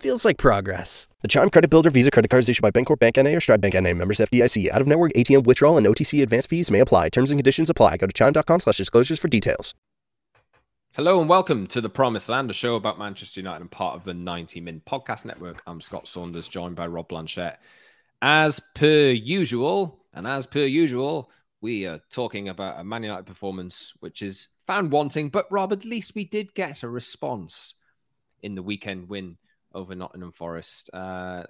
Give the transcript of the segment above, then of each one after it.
Feels like progress. The Chime Credit Builder Visa Credit Card is issued by Bancorp Bank NA or Stride Bank NA. Members FDIC. Out of network ATM withdrawal and OTC advance fees may apply. Terms and conditions apply. Go to chime.com slash disclosures for details. Hello and welcome to the Promised Land, a show about Manchester United and part of the 90 Min Podcast Network. I'm Scott Saunders, joined by Rob Blanchette. As per usual, and as per usual, we are talking about a Man United performance which is found wanting, but Rob, at least we did get a response in the weekend win over Nottingham Forest. Uh,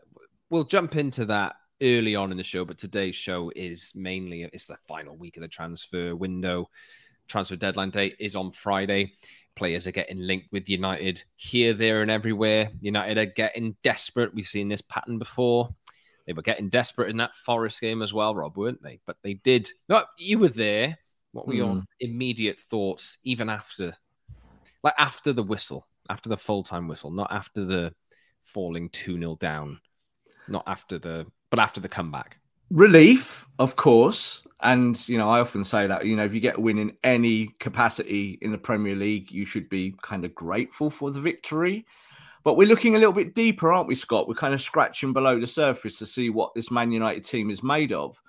we'll jump into that early on in the show, but today's show is mainly it's the final week of the transfer window. Transfer deadline date is on Friday. Players are getting linked with United here, there, and everywhere. United are getting desperate. We've seen this pattern before. They were getting desperate in that Forest game as well, Rob, weren't they? But they did. No, you were there. What were your immediate thoughts, even after, like after the whistle, after the full time whistle, not after the falling 2 0 down, not after the, but after the comeback? relief, of course. And, you know, I often say that, you know, if you get a win in any capacity in the Premier League, you should be kind of grateful for the victory. But we're looking a little bit deeper, aren't we, Scott? We're kind of scratching below the surface to see what this Man United team is made of.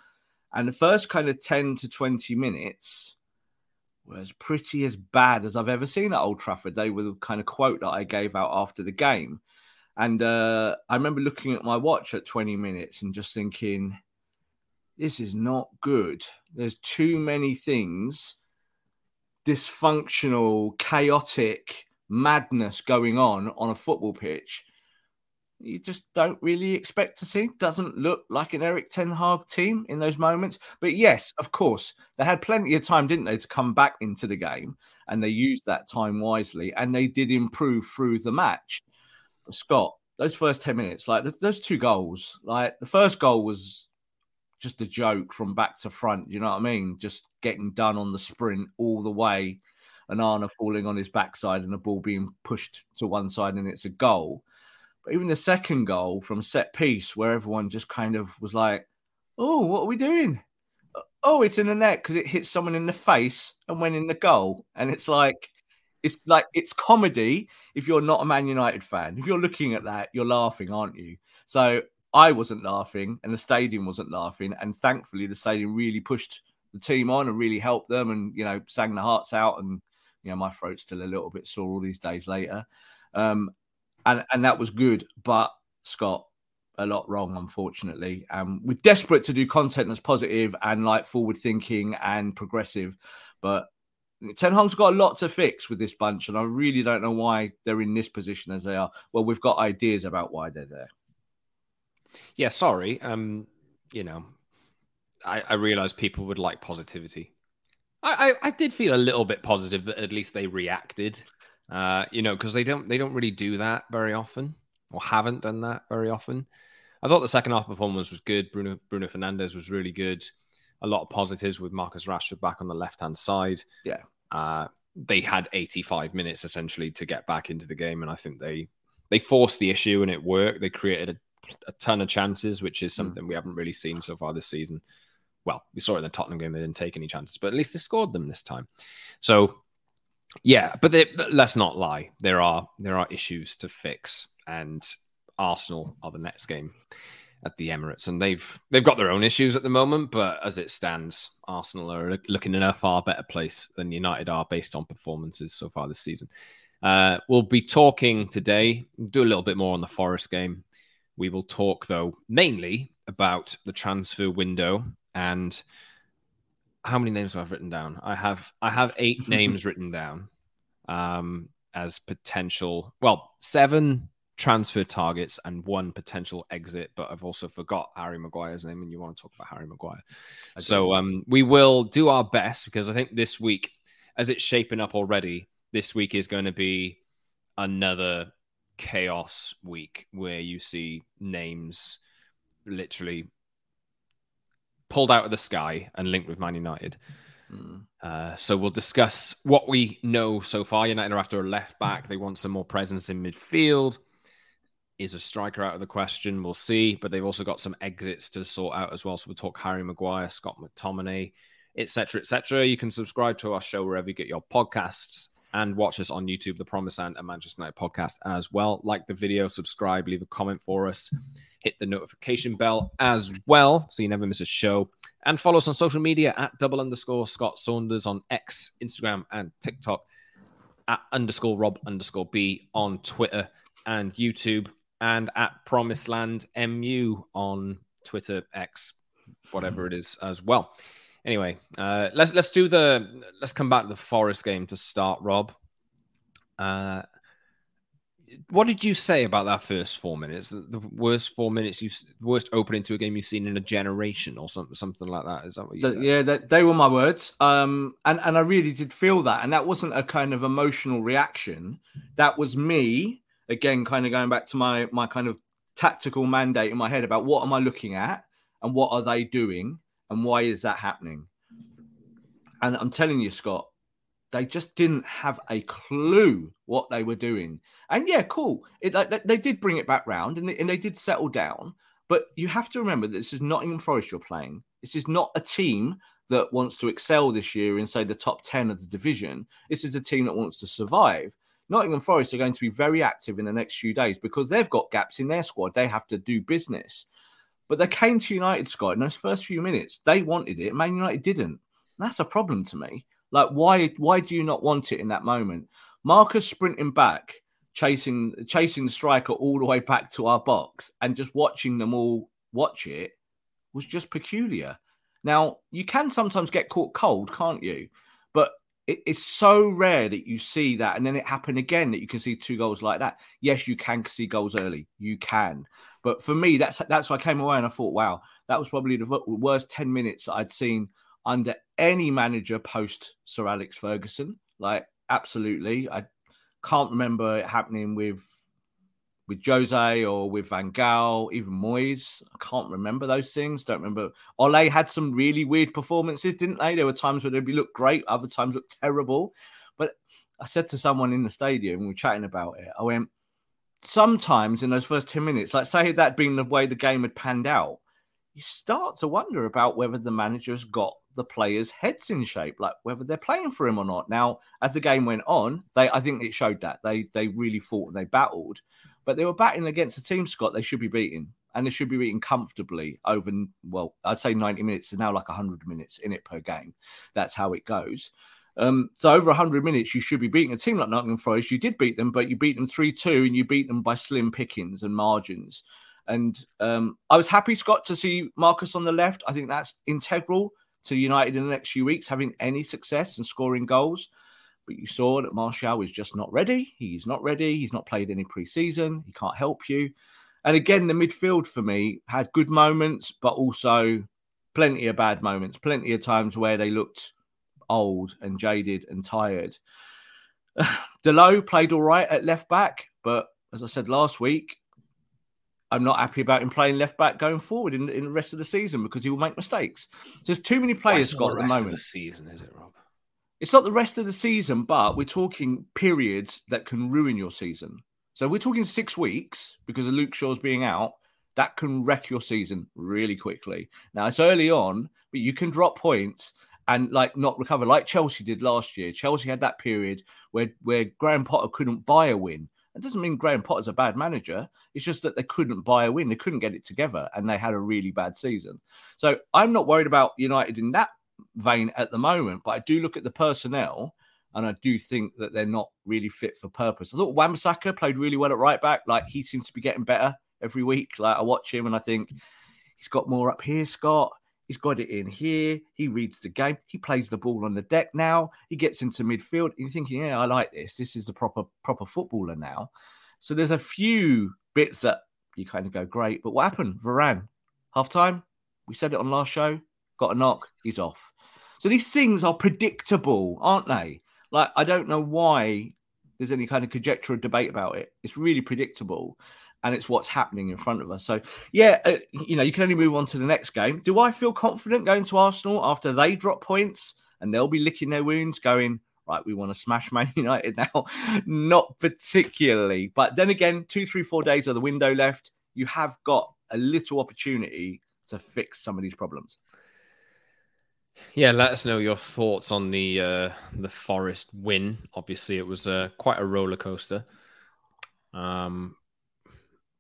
And the first kind of 10 to 20 minutes were as pretty as bad as I've ever seen at Old Trafford. They were the kind of quote that I gave out after the game. And uh, I remember looking at my watch at 20 minutes and just thinking, this is not good. There's too many things dysfunctional, chaotic madness going on on a football pitch. You just don't really expect to see. Doesn't look like an Erik Ten Hag team in those moments. But yes, of course, they had plenty of time, didn't they, to come back into the game, and they used that time wisely, and they did improve through the match. Scott, those first ten minutes, like those two goals, like the first goal was just a joke from back to front. You know what I mean? Just getting done on the sprint all the way, and Arna falling on his backside and the ball being pushed to one side, and it's a goal. But even the second goal from set piece, where everyone just kind of was like, "Oh, what are we doing?" Oh, it's in the net because it hit someone in the face and went in the goal, and it's like. It's like it's comedy if you're not a Man United fan. If you're looking at that, you're laughing, aren't you? So I wasn't laughing and the stadium wasn't laughing. And thankfully, the stadium really pushed the team on and really helped them and, you know, sang the hearts out. And, you know, my throat's still a little bit sore all these days later. Um, and, and that was good. But, Scott, a lot wrong, unfortunately. Um, we're desperate to do content that's positive and like forward thinking and progressive. But Ten Hag's got a lot to fix with this bunch, and I really don't know why they're in this position as they are. Well, we've got ideas about why they're there. Yeah, sorry. Um, you know, I, I realize people would like positivity. I, I, I did feel a little bit positive that at least they reacted. Uh, you know, because they don't they don't really do that very often, or haven't done that very often. I thought the second half performance was good. Bruno Bruno Fernandes was really good. A lot of positives with Marcus Rashford back on the left hand side. Yeah. Uh, they had 85 minutes essentially to get back into the game, and I think they they forced the issue and it worked. They created a a ton of chances, which is something mm. we haven't really seen so far this season. Well, we saw it in the Tottenham game; they didn't take any chances, but at least they scored them this time. So, yeah, but they, let's not lie. There are there are issues to fix, and Arsenal are the next game at the Emirates, and they've they've got their own issues at the moment. But as it stands, Arsenal are looking in a far better place than United are based on performances so far this season. Uh, we'll be talking today, do a little bit more on the Forest game. We will talk, though, mainly about the transfer window and how many names have I written down? I have I have eight names written down. um, as potential. Well, seven transfer targets and one potential exit, but I've also forgot Harry Maguire's name, and you want to talk about Harry Maguire. So um, we will do our best because I think this week, as it's shaping up already, this week is going to be another chaos week where you see names literally pulled out of the sky and linked with Man United. Mm. Uh, so we'll discuss what we know so far. United are after a left back. They want some more presence in midfield. Is a striker out of the question? We'll see. But they've also got some exits to sort out as well. So we'll talk Harry Maguire, Scott McTominay, etc., etc. You can subscribe to our show wherever you get your podcasts and watch us on YouTube, The Promised Land, a Manchester United podcast as well. Like the video, subscribe, leave a comment for us, hit the notification bell as well so you never miss a show. And follow us on social media at double underscore Scott Saunders on X, Instagram, and TikTok, at underscore Rob underscore B on Twitter and YouTube, and at Promised Land MU on Twitter, X, whatever it is as well anyway, uh, let's let's do the let's come back to the Forest game to start, Rob. Uh, what did you say about that first four minutes? The worst four minutes you've worst opening to a game you've seen in a generation, or something something like that. Is that what you the, said? Yeah, they, they, were my words. Um, and and I really did feel that, and that wasn't a kind of emotional reaction. That was me again, kind of going back to my my kind of tactical mandate in my head about what am I looking at and what are they doing and why is that happening? And I'm telling you, Scott, they just didn't have a clue what they were doing. And yeah, cool. It, like they did bring it back round and they, and they did settle down. But you have to remember that this is Nottingham Forest you're playing. This is not a team that wants to excel this year in, say, the top 10 of the division. This is a team that wants to survive. Nottingham Forest are going to be very active in the next few days because they've got gaps in their squad. They have to do business. But they came to United, Scott, in those first few minutes. They wanted it. Man United didn't. That's a problem to me. Like, why why do you not want it in that moment? Marcus sprinting back, chasing chasing the striker all the way back to our box, and just watching them all watch it was just peculiar. Now, you can sometimes get caught cold, can't you? But it, it's so rare that you see that, and then it happened again that you can see two goals like that. Yes, you can see goals early. You can, but for me, that's that's why I came away and I thought, wow, that was probably the worst ten minutes I'd seen under any manager post Sir Alex Ferguson. Like, absolutely, I can't remember it happening with with Jose or with Van Gaal, even Moyes. I can't remember those things. Don't remember. Ole had some really weird performances, didn't they? There were times where they'd be look great, other times looked terrible. But I said to someone in the stadium, we were chatting about it. I went, sometimes in those first 10 minutes, like say that being the way the game had panned out, you start to wonder about whether the manager's got the players' heads in shape, like whether they're playing for him or not. Now, as the game went on, they I think it showed that they they really fought and they battled, but they were batting against a team, Scott, they should be beating. And they should be beating comfortably over, well, I'd say 90 minutes is now like 100 minutes in it per game. That's how it goes. Um, so over 100 minutes, you should be beating a team like Nottingham Forest. You did beat them, but you beat them 3-2 and you beat them by slim pickings and margins. And um, I was happy, Scott, to see Marcus on the left. I think that's integral to United in the next few weeks, having any success and scoring goals. But you saw that Martial is just not ready. He's not ready. He's not played any preseason. He can't help you. And again, the midfield for me had good moments, but also plenty of bad moments, plenty of times where they looked old and jaded and tired. Dalot played all right at left back, but as I said last week, I'm not happy about him playing left back going forward in, in the rest of the season because he will make mistakes. There's too many players, Scott, the at the moment. the season, is it, Rob? It's not the rest of the season, but we're talking periods that can ruin your season. So we're talking six weeks because of Luke Shaw's being out. That can wreck your season really quickly. Now it's early on, but you can drop points and like not recover like Chelsea did last year. Chelsea had that period where where Graham Potter couldn't buy a win. It doesn't mean Graham Potter's a bad manager. It's just that they couldn't buy a win. They couldn't get it together, and they had a really bad season. So I'm not worried about United in that vein at the moment, but I do look at the personnel, and I do think that they're not really fit for purpose. I thought Wan-Bissaka played really well at right back. Like he seems to be getting better every week. Like I watch him, and I think he's got more up here, Scott He's got it in here. He reads the game. He plays the ball on the deck now. He gets into midfield. You're thinking, yeah, I like this. This is the proper proper footballer now. So there's a few bits that you kind of go great. But what happened? Varane, half time. We said it on last show. Got a knock. He's off. So these things are predictable, aren't they? Like I don't know why there's any kind of conjecture or debate about it. It's really predictable and it's what's happening in front of us. So, yeah, uh, you know, you can only move on to the next game. Do I feel confident going to Arsenal after they drop points and they'll be licking their wounds, going, right, we want to smash Man United now? Not particularly. But then again, two, three, four days of the window left. You have got a little opportunity to fix some of these problems. Yeah, let us know your thoughts on the uh, the Forest win. Obviously, it was uh, quite a roller coaster. Um,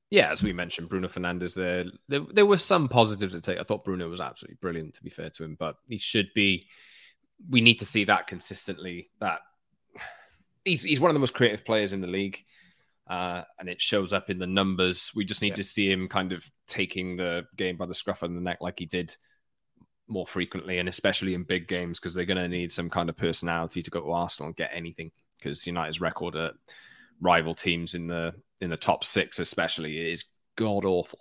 yeah, as we mentioned, Bruno Fernandes there, there, there were some positives to take. I thought Bruno was absolutely brilliant, to be fair to him, but he should be. We need to see that consistently. That he's he's one of the most creative players in the league, uh, and it shows up in the numbers. We just need yeah. to see him kind of taking the game by the scruff of the neck, like he did more frequently, and especially in big games, because they're going to need some kind of personality to go to Arsenal and get anything. Because United's record at rival teams in the in the top six, especially, is god awful.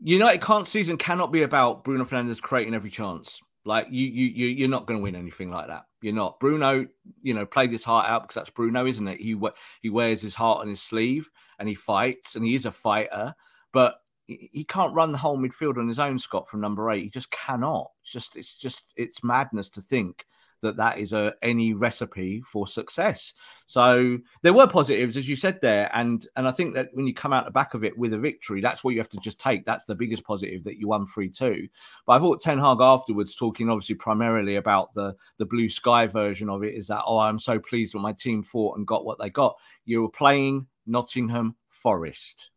United can't season cannot be about Bruno Fernandes creating every chance. Like you, you, you you're not going to win anything like that. You're not. Bruno, you know, played his heart out because that's Bruno, isn't it? He he wears his heart on his sleeve and he fights and he is a fighter. But he can't run the whole midfield on his own, Scott, from number eight. He just cannot. It's just, it's just, it's madness to think that that is a any recipe for success. So there were positives, as you said there, and and I think that when you come out the back of it with a victory, that's what you have to just take. That's the biggest positive that you won three two. But I thought Ten Hag afterwards, talking obviously primarily about the the blue sky version of it, is that oh, I'm so pleased when my team fought and got what they got. You were playing Nottingham Forest.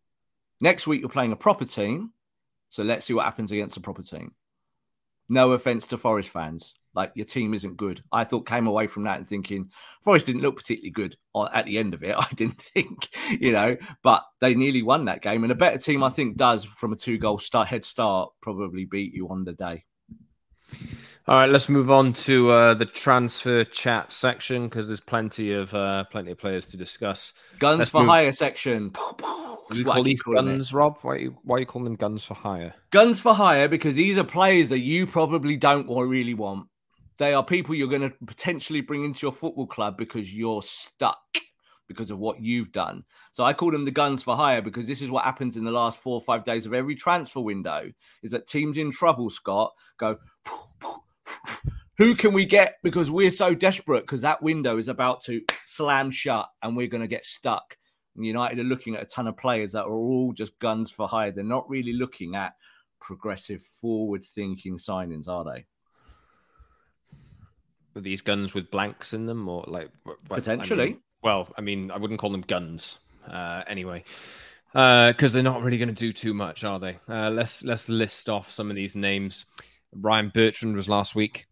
Next week you're playing a proper team. So let's see what happens against a proper team. No offense to Forest fans like your team isn't good. I thought came away from that and thinking Forest didn't look particularly good at the end of it. I didn't think, you know, but they nearly won that game. And a better team, I think, does from a two goal start head start probably beat you on the day. All right, let's move on to uh, the transfer chat section because there's plenty of uh, plenty of players to discuss. Guns let's for move... hire section. You call these guns, it. Rob? Why are, you, why are you calling them guns for hire? Guns for hire because these are players that you probably don't really want. They are people you're going to potentially bring into your football club because you're stuck because of what you've done. So I call them the guns for hire because this is what happens in the last four or five days of every transfer window is that teams in trouble, Scott, go, who can we get? Because we're so desperate because that window is about to slam shut and we're going to get stuck. And United are looking at a ton of players that are all just guns for hire. They're not really looking at progressive, forward thinking signings, are they? these guns with blanks in them, or like potentially? I mean, well, I mean, I wouldn't call them guns uh, anyway, because uh, they're not really going to do too much, are they? Uh, let's let's list off some of these names. Ryan Bertrand was last week.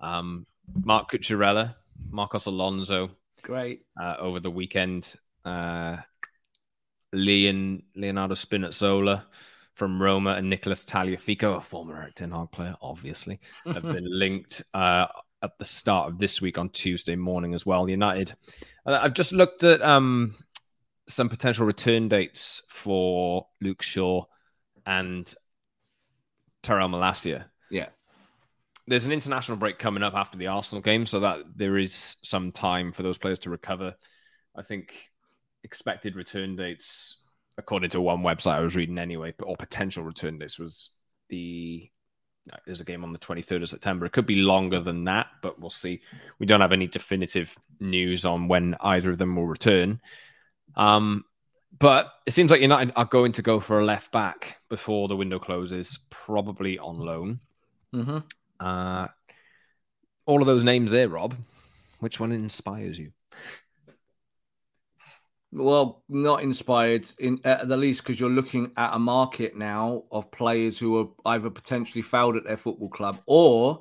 um, Marc Cucurella, Marcos Alonso, great uh, over the weekend. Uh, Leon Leonardo Spinazzola from Roma and Nicholas Tagliafico, a former Ten Hag player, obviously, have been linked uh, at the start of this week on Tuesday morning as well. United. Uh, I've just looked at um, some potential return dates for Luke Shaw and Tyrell Malacia. Yeah. There's an international break coming up after the Arsenal game, so that there is some time for those players to recover. I think expected return dates according to one website I was reading anyway, or potential return dates was the there's a game on the 23rd of September. It could be longer than that, but we'll see. We don't have any definitive news on when either of them will return. Um, but it seems like United are going to go for a left back before the window closes, probably on loan. Mm-hmm. Uh, all of those names there, Rob. Which one inspires you? Well, not inspired in at the least because you're looking at a market now of players who are either potentially failed at their football club or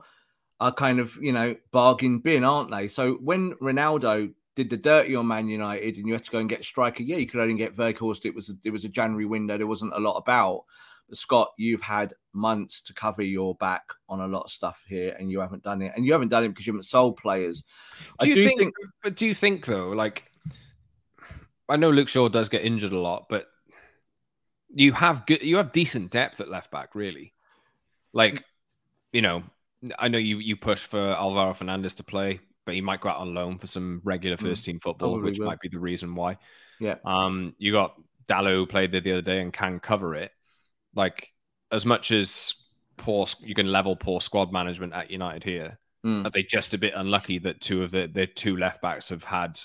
are kind of you know bargain bin, aren't they? So when Ronaldo did the dirty on Man United and you had to go and get striker, yeah, you could only get Weghorst. It was a, it was a January window. There wasn't a lot about. But Scott, you've had months to cover your back on a lot of stuff here, and you haven't done it. And you haven't done it because you haven't sold players. Do you do think, think? But do you think though, like, I know Luke Shaw does get injured a lot, but you have good, you have decent depth at left back, really. Like, you know, I know you you push for Alvaro Fernandez to play, but he might go out on loan for some regular mm, first team football, which will. might be the reason why. Yeah. Um, you got Dalot who played there the other day and can cover it. Like as much as poor, you can level poor squad management at United here. Mm. Are they just a bit unlucky that two of the their two left backs have had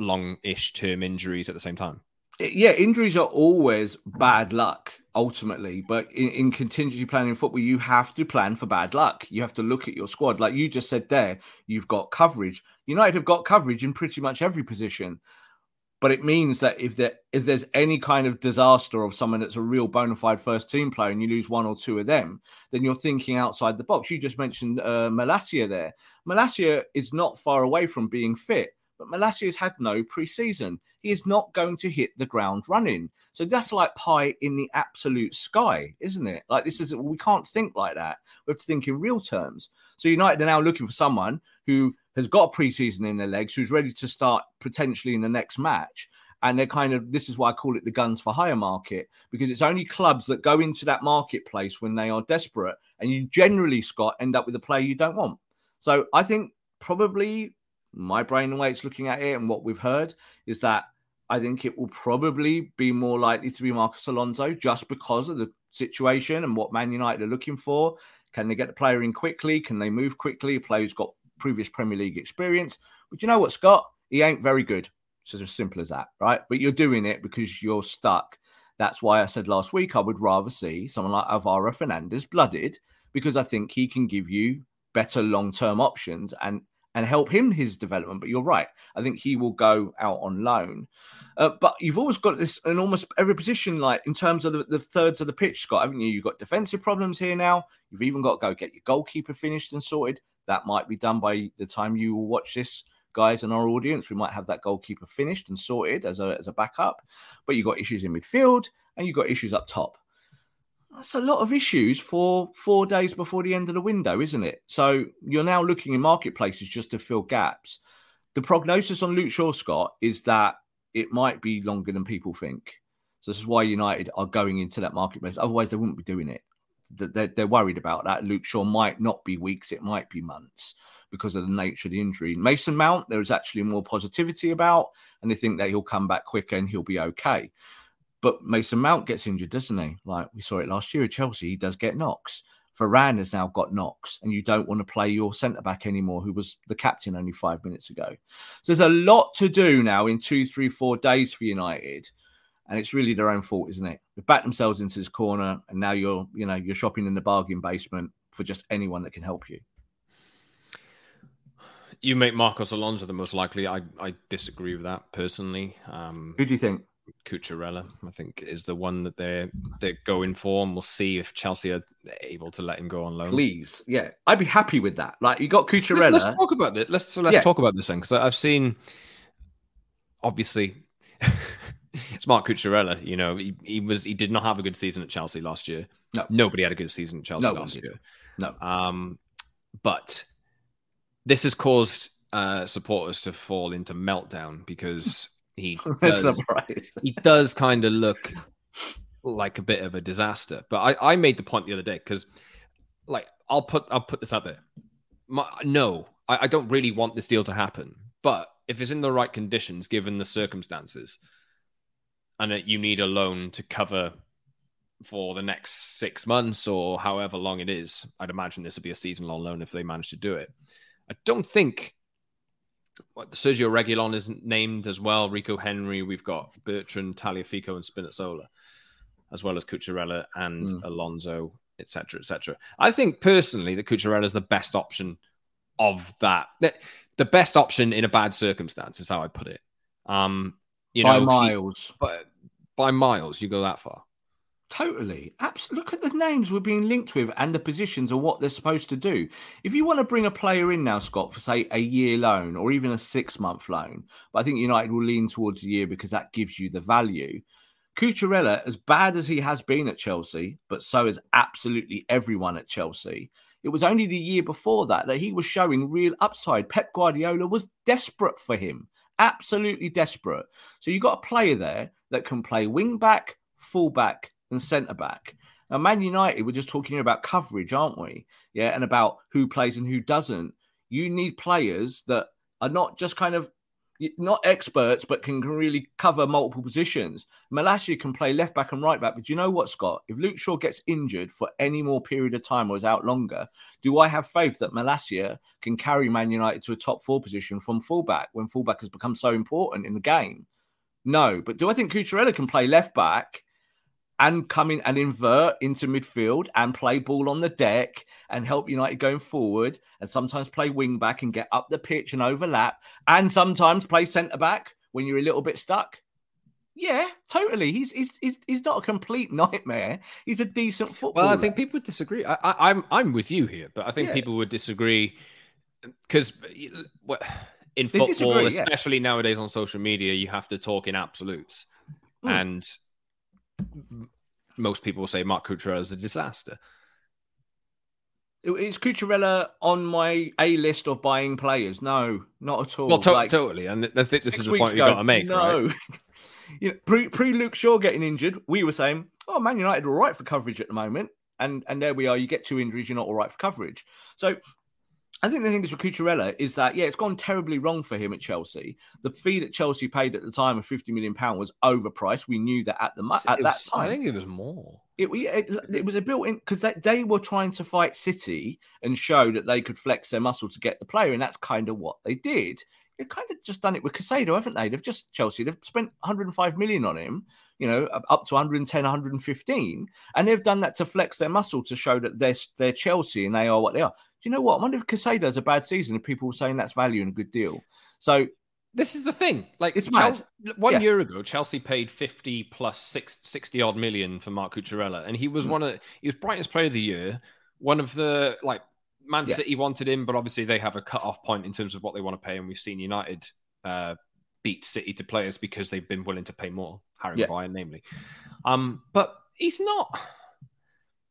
long-ish term injuries at the same time? Yeah, injuries are always bad luck ultimately. But in, in, contingency planning football, you have to plan for bad luck. You have to look at your squad. Like you just said there, you've got coverage. United have got coverage in pretty much every position. But it means that if there if there's any kind of disaster of someone that's a real bona fide first team player and you lose one or two of them, then you're thinking outside the box. You just mentioned uh, Malacia there. Malacia is not far away from being fit but Malacia has had no preseason. He is not going to hit the ground running. So that's like pie in the absolute sky, isn't it? Like this is we can't think like that. We have to think in real terms. So United are now looking for someone who has got a preseason in their legs, who's ready to start potentially in the next match. And they're kind of this is why I call it the guns for hire market because it's only clubs that go into that marketplace when they are desperate, and you generally, Scott, end up with a player you don't want. So I think probably my brain and way it's looking at it and what we've heard is that I think it will probably be more likely to be Marcos Alonso just because of the situation and what Man United are looking for. Can they get the player in quickly? Can they move quickly? A player who's got previous Premier League experience. But you know what, Scott? He ain't very good. It's as simple as that, right? But you're doing it because you're stuck. That's why I said last week I would rather see someone like Alvaro Fernandez blooded because I think he can give you better long term options and and help him his development. But you're right. I think he will go out on loan. Uh, but you've always got this in almost every position, like in terms of the, the, thirds of the pitch, Scott, haven't you? You've got defensive problems here now. You've even got to go get your goalkeeper finished and sorted. That might be done by the time you will watch this, guys, in our audience. We might have that goalkeeper finished and sorted as a, as a backup. But you've got issues in midfield and you've got issues up top that's a lot of issues for four days before the end of the window, isn't it? So you're now looking in marketplaces just to fill gaps. The prognosis on Luke Shaw Scott is that it might be longer than people think. So this is why United are going into that marketplace. Otherwise, they wouldn't be doing it. They're, worried about that. Luke Shaw might not be weeks; it might be months because of the nature of the injury. Mason Mount, there is actually more positivity about, and they think that he'll come back quicker and he'll be okay. But Mason Mount gets injured, doesn't he? Like we saw it last year at Chelsea, he does get knocks. Varane has now got knocks, and you don't want to play your centre back anymore, who was the captain only five minutes ago. So there's a lot to do now in two, three, four days for United, and it's really their own fault, isn't it? They backed themselves into this corner, and now you're, you know, you're shopping in the bargain basement for just anyone that can help you. You make Marcos Alonso the most likely. I, I disagree with that personally. Um, Who do you think? Cucurella, I think, is the one that they're they're going for, and we'll see if Chelsea are able to let him go on loan. Please, yeah, I'd be happy with that. Like you got Cucurella. Let's, let's talk about this. Let's so let's yeah. talk about this thing because I've seen, obviously, it's Marc Cucurella. You know, he, he was he did not have a good season at Chelsea last year. No, nobody had a good season at Chelsea no last year. No, um, but this has caused uh, supporters to fall into meltdown because he does, he does kind of look like a bit of a disaster. But I, I made the point the other day because, like, I'll put I'll put this out there. My, no, I, I don't really want this deal to happen. But if it's in the right conditions, given the circumstances, and that you need a loan to cover for the next six months or however long it is, I'd imagine this would be a season long loan if they manage to do it. I don't think Sergio Reguilon is named as well. Rico Henry. We've got Bertrand, Tagliafico, and Spinazzola, as well as Cucurella and mm. Alonso, etc., etc. I think personally that Cucurella is the best option of that. The best option in a bad circumstance is how I put it. Um, you by know, miles. He, by, by miles, you go that far. Totally. Absolutely. Look at the names we're being linked with and the positions and what they're supposed to do. If you want to bring a player in now, Scott, for say a year loan or even a six month loan, but I think United will lean towards a year because that gives you the value. Cucurella, as bad as he has been at Chelsea, but so is absolutely everyone at Chelsea. It was only the year before that that he was showing real upside. Pep Guardiola was desperate for him, absolutely desperate. So you've got a player there that can play wing back, full back, and centre back. Now, Man United, we're just talking here about coverage, aren't we? Yeah, and about who plays and who doesn't. You need players that are not just kind of not experts, but can, really cover multiple positions. Malacia can play left back and right back. But you know what, Scott? If Luke Shaw gets injured for any more period of time or is out longer, do I have faith that Malacia can carry Man United to a top four position from fullback when fullback has become so important in the game? No. But do I think Cucurella can play left back and come in and invert into midfield and play ball on the deck and help United going forward and sometimes play wing back and get up the pitch and overlap and sometimes play centre back when you're a little bit stuck. Yeah, totally. He's he's he's, he's not a complete nightmare. He's a decent footballer. Well, I think people would disagree. I, I, am I'm, I'm with you here, but I think yeah. people would disagree because in they football, especially yeah. nowadays on social media, you have to talk in absolutes, mm. and most people will say Marc Cucurella is a disaster. Is Cucurella on my A list of buying players? No, not at all. Well, to- like, totally. And I think this is the point you've got to make. No. Right? you know, pre, pre Luke Shaw getting injured, we were saying, oh, Man United are all right for coverage at the moment. And and there we are. You get two injuries, you're not all right for coverage. So I think the thing is with Cucurella is that yeah, it's gone terribly wrong for him at Chelsea. The fee that Chelsea paid at the time of fifty million pound was overpriced. We knew that at the at that time. I think it was more. It, it, it was a built-in because they, they were trying to fight City and show that they could flex their muscle to get the player, and that's kind of what they did. They've kind of just done it with Caicedo, haven't they? They've just Chelsea. They've spent 105 million on him, you know, up to 110, 115, and they've done that to flex their muscle to show that they're they're Chelsea and they are what they are you know what? I wonder if Caicedo has a bad season and people are saying that's value and a good deal. So this is the thing. Like it's Chelsea, one yeah. year ago, Chelsea paid 50 plus six, 60 odd million for Marc Cucurella. And he was mm. one of he was brightest player of the year. One of the like Man yeah. City wanted him, but obviously they have a cut-off point in terms of what they want to pay. And we've seen United uh, beat City to players because they've been willing to pay more, Harry yeah. Maguire, namely. Um, but he's not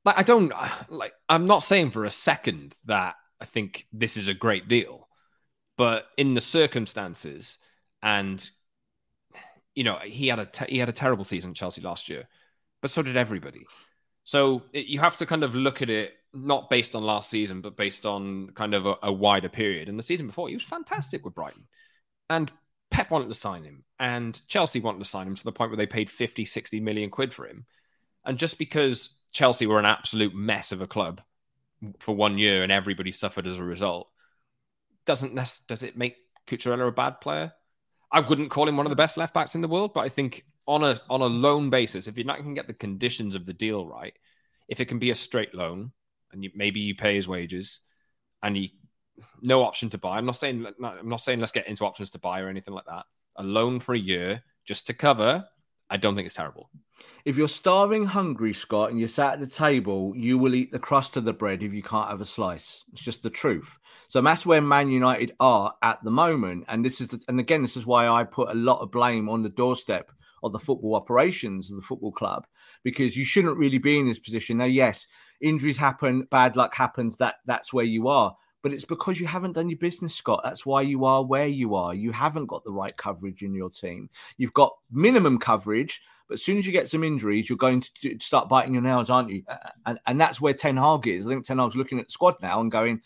like I don't like I'm not saying for a second that I think this is a great deal, but in the circumstances and you know he had a te- he had a terrible season at Chelsea last year, but so did everybody. So it, you have to kind of look at it not based on last season, but based on kind of a, a wider period. And the season before, he was fantastic with Brighton, and Pep wanted to sign him, and Chelsea wanted to sign him to the point where they paid 50, 60 million quid for him. And just because Chelsea were an absolute mess of a club for one year and everybody suffered as a result, doesn't does it make Cucurella a bad player? I wouldn't call him one of the best left backs in the world, but I think on a on a loan basis, if you're not going to get the conditions of the deal right, if it can be a straight loan and you, maybe you pay his wages and you no option to buy. I'm not saying I'm not saying let's get into options to buy or anything like that. A loan for a year just to cover, I don't think it's terrible if you're starving hungry, Scott, and you're sat at the table, you will eat the crust of the bread if you can't have a slice. It's just the truth. So that's where Man United are at the moment. And this is, the, and again, this is why I put a lot of blame on the doorstep of the football operations of the football club because you shouldn't really be in this position. Now, yes, injuries happen, bad luck happens. That that's where you are. But it's because you haven't done your business, Scott. That's why you are where you are. You haven't got the right coverage in your team. You've got minimum coverage but as soon as you get some injuries, you're going to start biting your nails, aren't you? And, and that's where Ten Hag is. I think Ten Hag's looking at the squad now and going,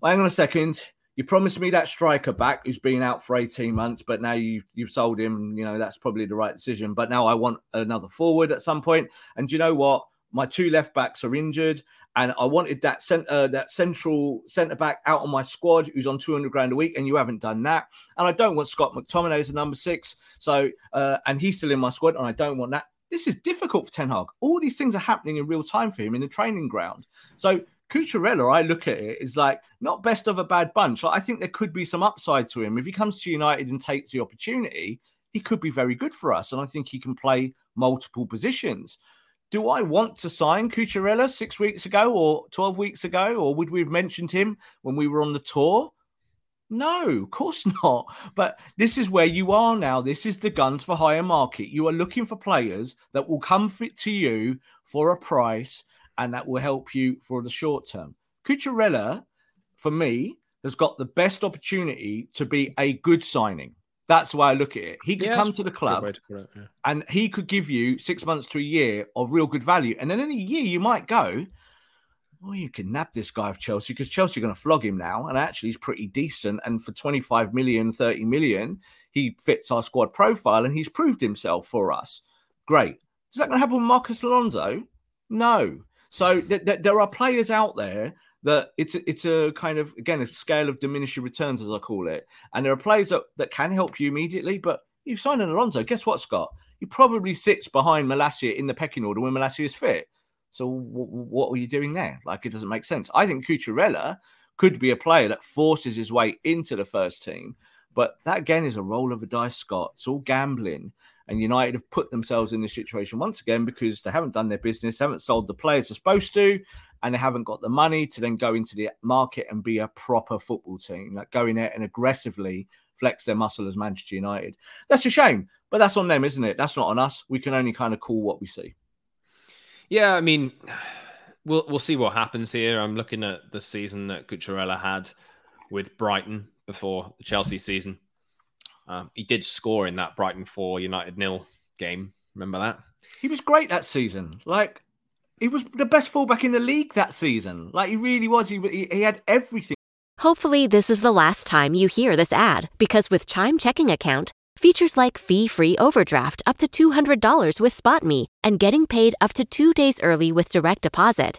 well, hang on a second. You promised me that striker back who's been out for 18 months, but now you've, you've sold him. You know, that's probably the right decision. But now I want another forward at some point. And you know what? My two left backs are injured and I wanted that center, that central centre back out on my squad who's on 200 grand a week, and you haven't done that. And I don't want Scott McTominay as a number six, so uh, and he's still in my squad, and I don't want that. This is difficult for Ten Hag. All these things are happening in real time for him in the training ground. So Cucurella, I look at it, is like not best of a bad bunch. Like, I think there could be some upside to him if he comes to United and takes the opportunity. He could be very good for us, and I think he can play multiple positions do I want to sign Cucurella six weeks ago or 12 weeks ago? Or would we have mentioned him when we were on the tour? No, of course not. But this is where you are now. This is the guns for hire market. You are looking for players that will come fit to you for a price and that will help you for the short term. Cucurella, for me, has got the best opportunity to be a good signing. That's why I look at it. He could Yeah, come to the club to it, yeah. and he could give you six months to a year of real good value. And then in a year, you might go, well, you can nab this guy of Chelsea because Chelsea are going to flog him now. And actually, he's pretty decent. And for 25 million, 30 million, he fits our squad profile and he's proved himself for us. Great. Is that going to happen with Marcos Alonso? No. So th- th- there are players out there that it's it's a kind of again a scale of diminishing returns as I call it, and there are players that, that can help you immediately. But you've signed an Alonso. Guess what, Scott? He probably sits behind Malacia in the pecking order when Malacia is fit. So w- what are you doing there? Like it doesn't make sense. I think Cucurella could be a player that forces his way into the first team, but that again is a roll of the dice, Scott. It's all gambling. And United have put themselves in this situation once again because they haven't done their business, haven't sold the players they're supposed to, and they haven't got the money to then go into the market and be a proper football team, like go in there and aggressively flex their muscle as Manchester United. That's a shame, but that's on them, isn't it? That's not on us. We can only kind of call what we see. Yeah, I mean, we'll we'll see what happens here. I'm looking at the season that Cucurella had with Brighton before the Chelsea season. Um, he did score in that Brighton four United nil game. Remember that? He was great that season. Like he was the best fullback in the league that season. Like he really was. He he, he had everything. Hopefully, this is the last time you hear this ad because with Chime Checking Account, features like fee free overdraft up to $200 with SpotMe and getting paid up to two days early with direct deposit,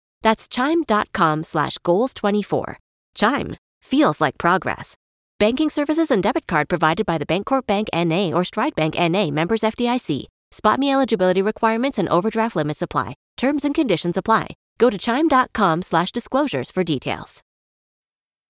That's chime.com slash goals24. Chime feels like progress. Banking services and debit card provided by the Bancorp Bank N.A. or Stride Bank N.A. members FDIC. SpotMe eligibility requirements and overdraft limits apply. Terms and conditions apply. Go to chime.com slash disclosures for details.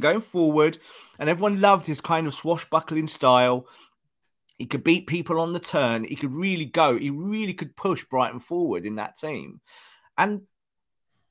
Going forward, and everyone loved his kind of swashbuckling style. He could beat people on the turn. He could really go. He really could push Brighton forward in that team. And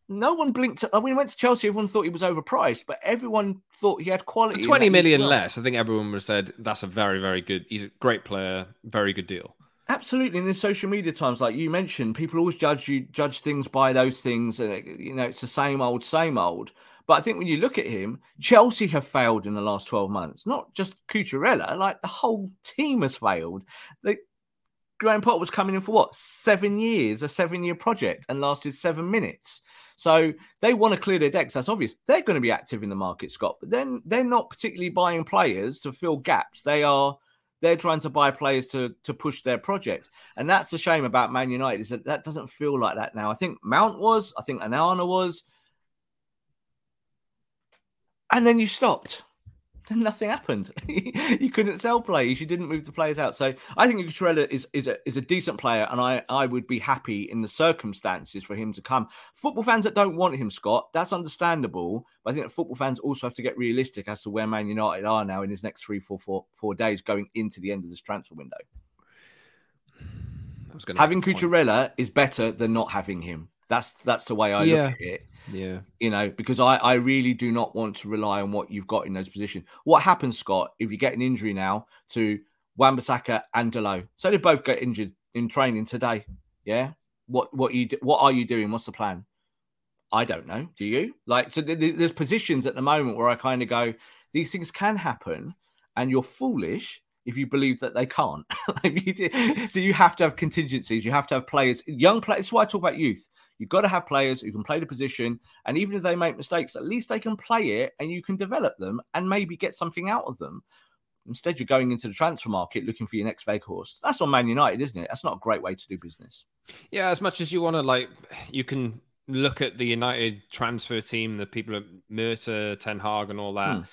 no one blinked. When he went to Chelsea, everyone thought he was overpriced, but everyone thought he had quality. in Twenty million less. I think everyone would have said that's a very, very good. He's a great player. Very good deal. Absolutely. And in social media times, like you mentioned, people always judge you judge things by those things. And you know, it's the same old, same old. But I think when you look at him, Chelsea have failed in the last 12 months. Not just Cucurella, like the whole team has failed. The, Graham Potter was coming in for what? Seven years, a seven year project, and lasted seven minutes. So they want to clear their decks. That's obvious. They're going to be active in the market, Scott. But then they're not particularly buying players to fill gaps. They are they're trying to buy players to to push their project. And that's the shame about Man United is that that doesn't feel like that now. I think Mount was, I think Onana was. And then you stopped. then nothing happened. you couldn't sell players. You didn't move the players out. So I think Cucurella is is a, is a decent player, and I I would be happy in the circumstances for him to come. Football fans that don't want him, Scott, that's understandable. But I think that football fans also have to get realistic as to where Man United are now in his next three, four, four, four days going into the end of this transfer window. Having Cucurella is better than not having him. That's that's the way I yeah. look at it. Yeah. You know, because I, I really do not want to rely on what you've got in those positions. What happens, Scott, if you get an injury now to Wan-Bissaka and Dalot? So they both get injured in training today. Yeah. What what you what are you doing? What's the plan? I don't know. Do you? Like so th- th- there's positions at the moment where I kind of go, these things can happen, and you're foolish if you believe that they can't. so you have to have contingencies. You have to have players, young players. That's why I talk about youth. You've got to have players who can play the position, and even if they make mistakes, at least they can play it, and you can develop them and maybe get something out of them. Instead, you're going into the transfer market looking for your next Weghorst. That's on Man United, isn't it? That's not a great way to do business. Yeah, as much as you want to, like, you can look at the United transfer team, the people at Murtough, Ten Hag, and all that. Hmm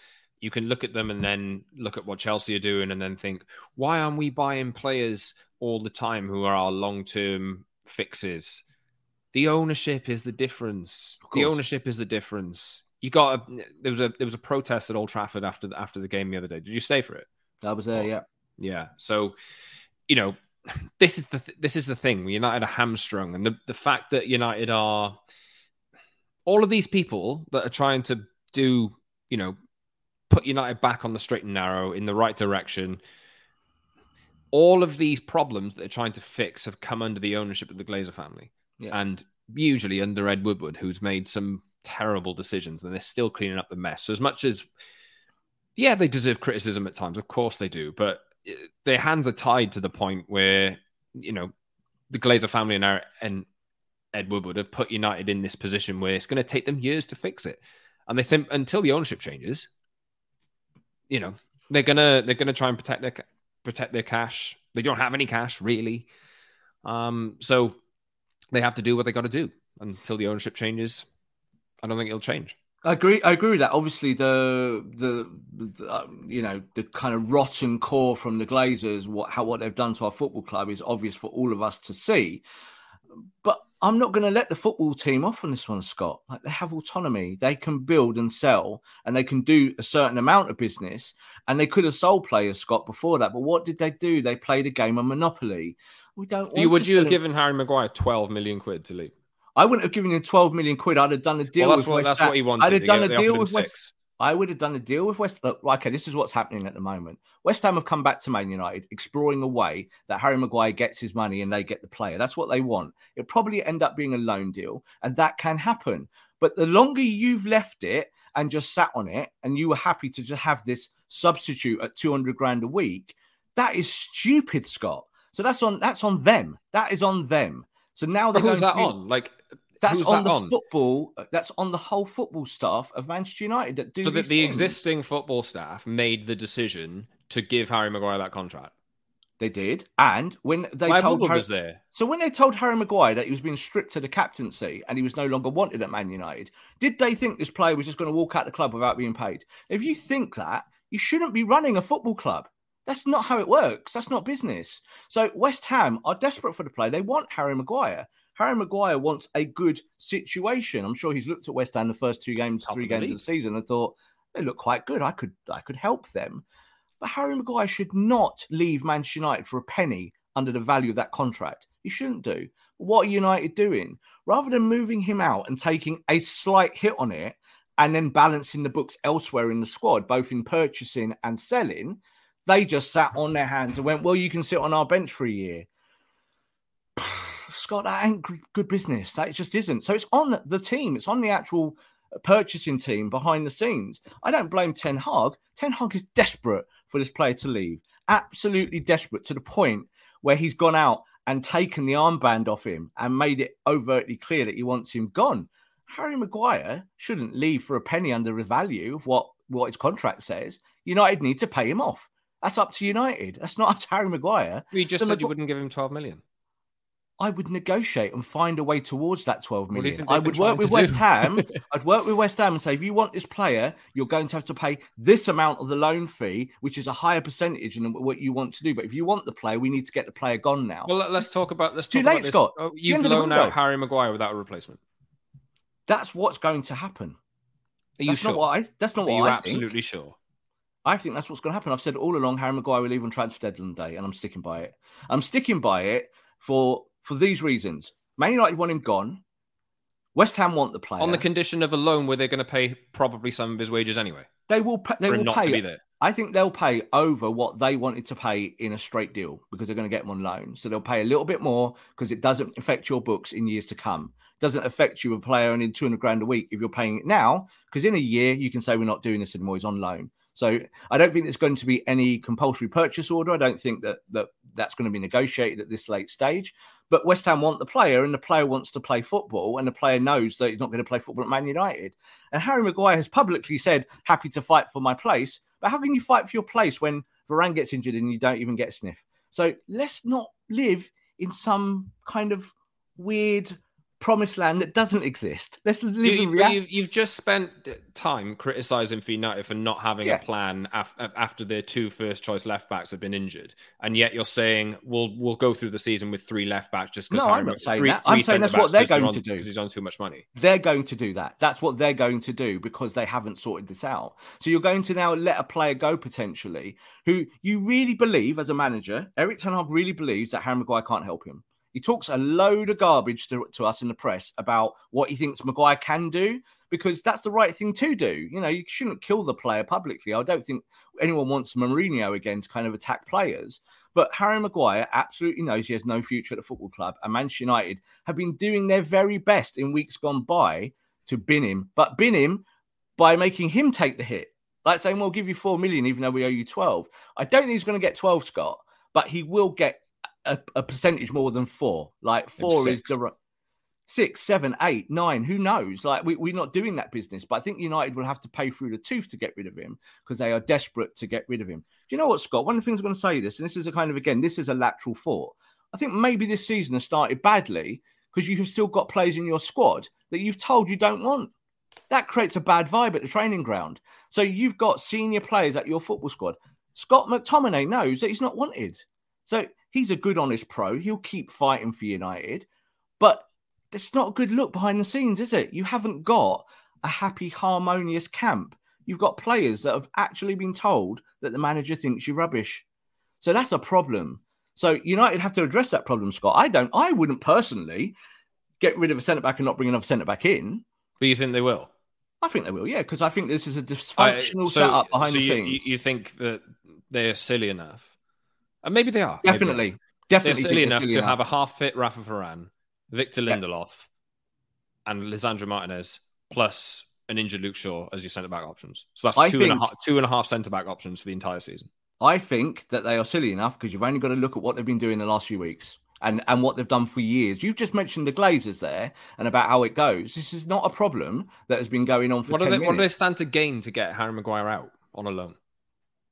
you can look at them and then look at what Chelsea are doing and then think, why aren't we buying players all the time who are our long term fixes? The ownership is the difference. The ownership is the difference. You got a, there was a there was a protest at Old Trafford after the, after the game the other day. Did you stay for it? I was there. Yeah, yeah. So, you know, this is the th- this is the thing. United are hamstrung, and the the fact that United are all of these people that are trying to do, you know, put United back on the straight and narrow in the right direction. All of these problems that they're trying to fix have come under the ownership of the Glazer family. Yeah. And usually under Ed Woodward, who's made some terrible decisions and they're still cleaning up the mess. So, as much as, yeah, they deserve criticism at times, of course they do, but uh, their hands are tied to the point where, you know, the Glazer family and, and Ed Woodward have put United in this position where it's going to take them years to fix it. And they say until the ownership changes, you know, they're gonna they're gonna try and protect their protect their cash. They don't have any cash really, um, so they have to do what they got to do until the ownership changes. I don't think it'll change. I agree. I agree with that. Obviously, the the, the uh, you know the kind of rotten core from the Glazers, what how what they've done to our football club is obvious for all of us to see. But I'm not going to let the football team off on this one, Scott. Like they have autonomy. They can build and sell, and they can do a certain amount of business. And they could have sold players, Scott, before that. But what did they do? They played a game of Monopoly. We don't. You, would you have given Harry Maguire 12 million quid to leave? I wouldn't have given him 12 million quid. I'd have done a deal well, that's with what, West That's what he wanted. I'd have done a deal with West. I would have done a deal with West. Look, okay, this is what's happening at the moment. West Ham have come back to Man United, exploring a way that Harry Maguire gets his money and they get the player. That's what they want. It'll probably end up being a loan deal, and that can happen. But the longer you've left it and just sat on it, and you were happy to just have this substitute at 200 grand a week, that is stupid, Scott. So that's on that's on them. That is on them. So now they're who's that be, on? Like that's on that the on? football. That's on the whole football staff of Manchester United that do. So that the things. existing football staff made the decision to give Harry Maguire that contract. They did, and when they My told Harry, was there. So when they told Harry Maguire that he was being stripped to the captaincy and he was no longer wanted at Man United, did they think this player was just going to walk out the club without being paid? If you think that, you shouldn't be running a football club. That's not how it works. That's not business. So West Ham are desperate for the play. They want Harry Maguire. Harry Maguire wants a good situation. I'm sure he's looked at West Ham the first two games, Top three of games league. of the season, and thought they look quite good. I could, I could help them. But Harry Maguire should not leave Manchester United for a penny under the value of that contract. He shouldn't do. What are United doing? Rather than moving him out and taking a slight hit on it and then balancing the books elsewhere in the squad, both in purchasing and selling, they just sat on their hands and went, Well, you can sit on our bench for a year. Scott, that ain't good business. That just isn't. So it's on the team. It's on the actual purchasing team behind the scenes. I don't blame Ten Hag. Ten Hag is desperate for this player to leave. Absolutely desperate to the point where he's gone out and taken the armband off him and made it overtly clear that he wants him gone. Harry Maguire shouldn't leave for a penny under the value of what, what his contract says. United need to pay him off. That's up to United. That's not up to Harry Maguire. You just so said Magu- you wouldn't give him 12 million. I would negotiate and find a way towards that 12 What do you million. I would work with West do? Ham. I'd work with West Ham and say, if you want this player, you're going to have to pay this amount of the loan fee, which is a higher percentage than what you want to do. But if you want the player, we need to get the player gone now. Well, let- let's talk about let's Too late. Scott. Oh, you've loaned out Harry Maguire without a replacement. that's what's going to happen. Are you that's sure? not what I. That's not Are what you I absolutely think. sure? I think that's what's going to happen. I've said all along, Harry Maguire will leave on transfer deadline day, and I'm sticking by it. I'm sticking by it for for these reasons. Man United want him gone. West Ham want the player. On the condition of a loan where they're going to pay probably some of his wages anyway they will. pa- They will not to be pay. there. I think they'll pay over what they wanted to pay in a straight deal because they're going to get him on loan. So they'll pay a little bit more because it doesn't affect your books in years to come. Doesn't affect you a player earning 200 grand a week if you're paying it now because in a year you can say we're not doing this anymore. He's on loan. So I don't think there's going to be any compulsory purchase order. I don't think that that that's going to be negotiated at this late stage. But West Ham want the player, and the player wants to play football, and the player knows that he's not going to play football at Man United. And Harry Maguire has publicly said, "Happy to fight for my place." But how can you fight for your place when Varane gets injured and you don't even get a sniff? So let's not live in some kind of weird promised land that doesn't exist. Let's live You, in you, reality. you've, just spent time criticizing for United for not having Yeah. a plan af- after their two first choice left backs have been injured, and yet you're saying we'll we'll go through the season with three left backs just because No, I'm not saying that. I'm saying that's what they're going to do. because he's on too much money. They're going to do that. That's what they're going to do because they haven't sorted this out. So you're going to now let a player go potentially who you really believe as a manager, Erik Ten Hag really believes that Harry Maguire can't help him. He talks a load of garbage to, to us in the press about what he thinks Maguire can do because that's the right thing to do. You know, you shouldn't kill the player publicly. I don't think anyone wants Mourinho again to kind of attack players. But Harry Maguire absolutely knows he has no future at the football club. And Manchester United have been doing their very best in weeks gone by to bin him, but bin him by making him take the hit. Like saying, we'll give you four million, even though we owe you 12. I don't think he's going to get 12, Scott, but he will get a, a percentage more than four. Like four is the ri- six, seven, eight, nine. Who knows? Like we, we're not doing that business, but I think United will have to pay through the tooth to get rid of him because they are desperate to get rid of him. Do you know what, Scott? One of the things I'm going to say this, and this is a kind of again, this is a lateral thought. I think maybe this season has started badly because you have still got players in your squad that you've told you don't want. That creates a bad vibe at the training ground. So you've got senior players at your football squad. Scott McTominay knows that he's not wanted. So he's a good, honest pro. He'll keep fighting for United. But it's not a good look behind the scenes, is it? You haven't got a happy, harmonious camp. You've got players that have actually been told that the manager thinks you're rubbish. So that's a problem. So United have to address that problem, Scott. I don't, I wouldn't personally get rid of a centre back and not bring another centre back in. But you think they will? I think they will, yeah, because I think this is a dysfunctional so- setup behind so the you, scenes. You think that they're silly enough? And maybe they are. maybe they are. definitely, They're definitely silly enough silly to have a half fit Rafa Varane, Victor Yeah. Lindelof, and Lisandro Martinez, plus an injured Luke Shaw as your centre back options. So that's I two and a half two and a half centre back options for the entire season. I think that they are silly enough because you've only got to look at what they've been doing the last few weeks and, and what they've done for years. You've just mentioned the Glazers there and about how it goes. This is not a problem that has been going on for What do 10 they what do they stand to gain to get Harry Maguire out on a loan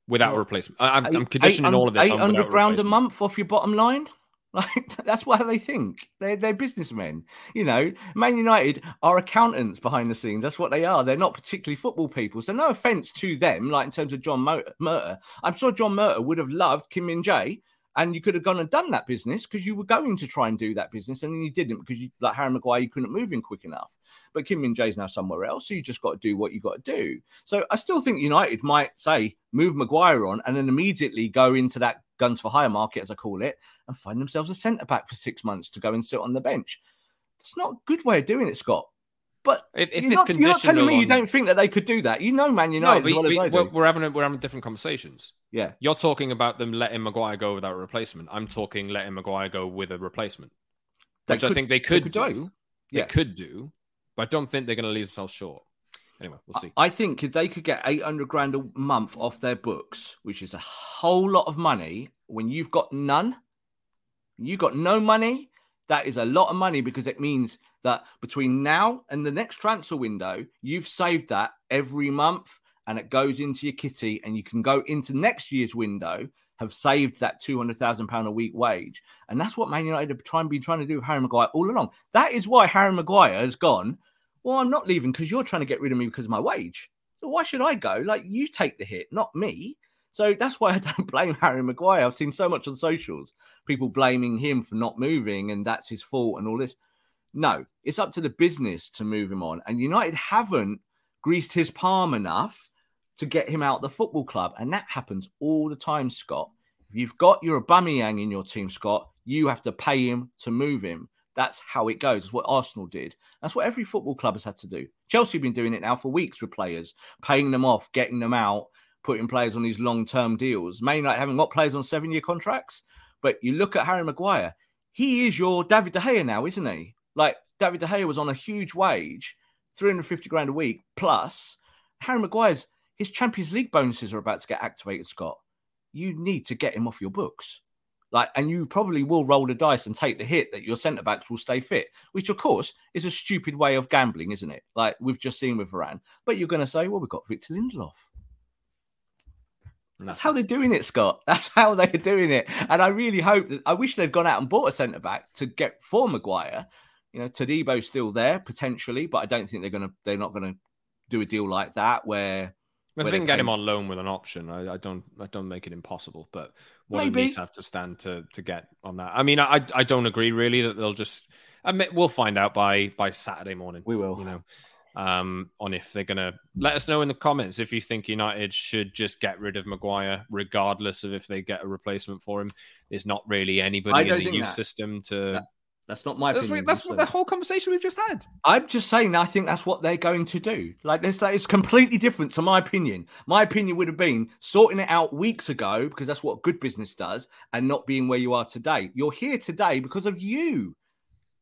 without a replacement? I, I'm, I'm Eight- conditioning all of this. 800 grand a month off your bottom line. Like that's what they think. They're they're businessmen. You know, Man United are accountants behind the scenes. That's what they are. They're not particularly football people. So no offense to them. Like in terms of John Murtough, I'm sure John Murtough would have loved Kim Min Jae, and you could have gone and done that business because you were going to try and do that business, and then you didn't because you like Harry Maguire, you couldn't move in quick enough. But Kim Min Jae's now somewhere else, so you just got to do what you got to do. So I still think United might say move Maguire on and then immediately go into that guns for hire market, as I call it, and find themselves a centre back for six months to go and sit on the bench. It's not a good way of doing it, Scott. But If, if you're, not, you're not telling me you don't think that they could do that. You know Man United no, but well as we, I do. we're, having a, we're having different conversations. yeah. You're talking about them letting Maguire go without a replacement. I'm talking letting Maguire go with a replacement, They which I think they they could, could do. both. They Yeah. could do, but I don't think they're going to leave themselves short. Anyway, we'll see. I think if they could get 800 grand a month off their books, which is a whole lot of money, when you've got none, you've got no money, that is a lot of money because it means that between now and the next transfer window, you've saved that every month and it goes into your kitty and you can go into next year's window have saved that two hundred thousand pound a week wage, and that's what Man United have trying been trying to do with Harry Maguire all along. That is why Harry Maguire has gone. Well, I'm not leaving because you're trying to get rid of me because of my wage. So why should I go? Like you take the hit, not me. So that's why I don't blame Harry Maguire. I've seen so much on socials, people blaming him for not moving and that's his fault and all this. No, it's up to the business to move him on. And United haven't greased his palm enough to get him out the football club. And that happens all the time, Scott. If you've got your Aubameyang in your team, Scott, you have to pay him to move him. That's how it goes. It's what Arsenal did. That's what every football club has had to do. Chelsea have been doing it now for weeks with players, paying them off, getting them out, putting players on these long-term deals. Man United haven't got players on seven-year contracts, but you look at Harry Maguire. He is your David De Gea now, isn't he? Like David De Gea was on a huge wage, 350 grand a week plus. Harry Maguire's his Champions League bonuses are about to get activated, Scott. You need to get him off your books. Like, and you probably will roll the dice and take the hit that your centre backs will stay fit, which of course is a stupid way of gambling, isn't it? Like we've just seen with Varane. But you're going to say, well, we've got Victor Lindelof. That's how they're doing it, Scott. That's how they're doing it. And I really hope that I wish they'd gone out and bought a centre back to get for Maguire. You know, Todibo's still there potentially, but I don't think they're gonna they're not gonna do a deal like that where if they can get him on loan with an option, I, I, don't I don't make it impossible, but Maybe. needs have to stand to to get on that. I mean, I I don't agree really that they'll just we'll find out by by Saturday morning. We will. You know, um, on if they're going to let us know in the comments if you think United should just get rid of Maguire, regardless of if they get a replacement for him. There's not really anybody in the youth system to. That, that's not my that's opinion. What, that's what the whole conversation we've just had. I'm just saying, I think that's what they're going to do. Like, it's, it's completely different to my opinion. My opinion would have been sorting it out weeks ago because that's what good business does and not being where you are today. You're here today because of you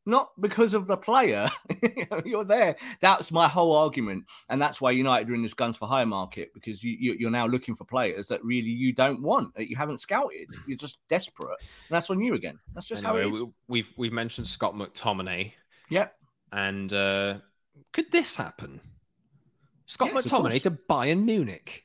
not because of the player. you're there. That's my whole argument, and that's why United are in this guns for hire market because you, are now looking for players that really you don't want that you haven't scouted. You're just desperate, and that's on you again. That's just anyway, how it is. We've we've mentioned Scott McTominay. Yep. And uh, could this happen? Scott yes, McTominay to Bayern Munich.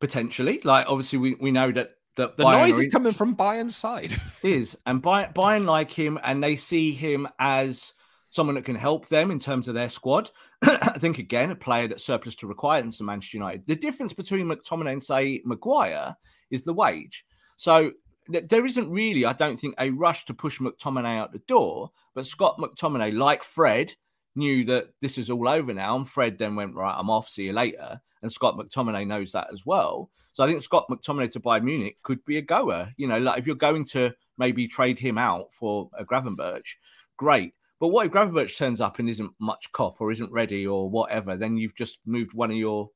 Potentially, like obviously we, we know that that the Bayern noise is coming from Bayern's side. is and Bayern, Bayern like him, and they see him as someone that can help them in terms of their squad. I think again, a player that's surplus to requirements in Manchester United. The difference between McTominay and say Maguire is the wage. So th- there isn't really, I don't think, a rush to push McTominay out the door. But Scott McTominay, like Fred, knew that this is all over now, and Fred then went right. I'm off. See you later. And Scott McTominay knows that as well. So I think Scott McTominay to Bayern Munich could be a goer. You know, like if you're going to maybe trade him out for a Gravenberch, great. But what if Gravenberch turns up and isn't much cop or isn't ready or whatever? Then you've just moved one of your,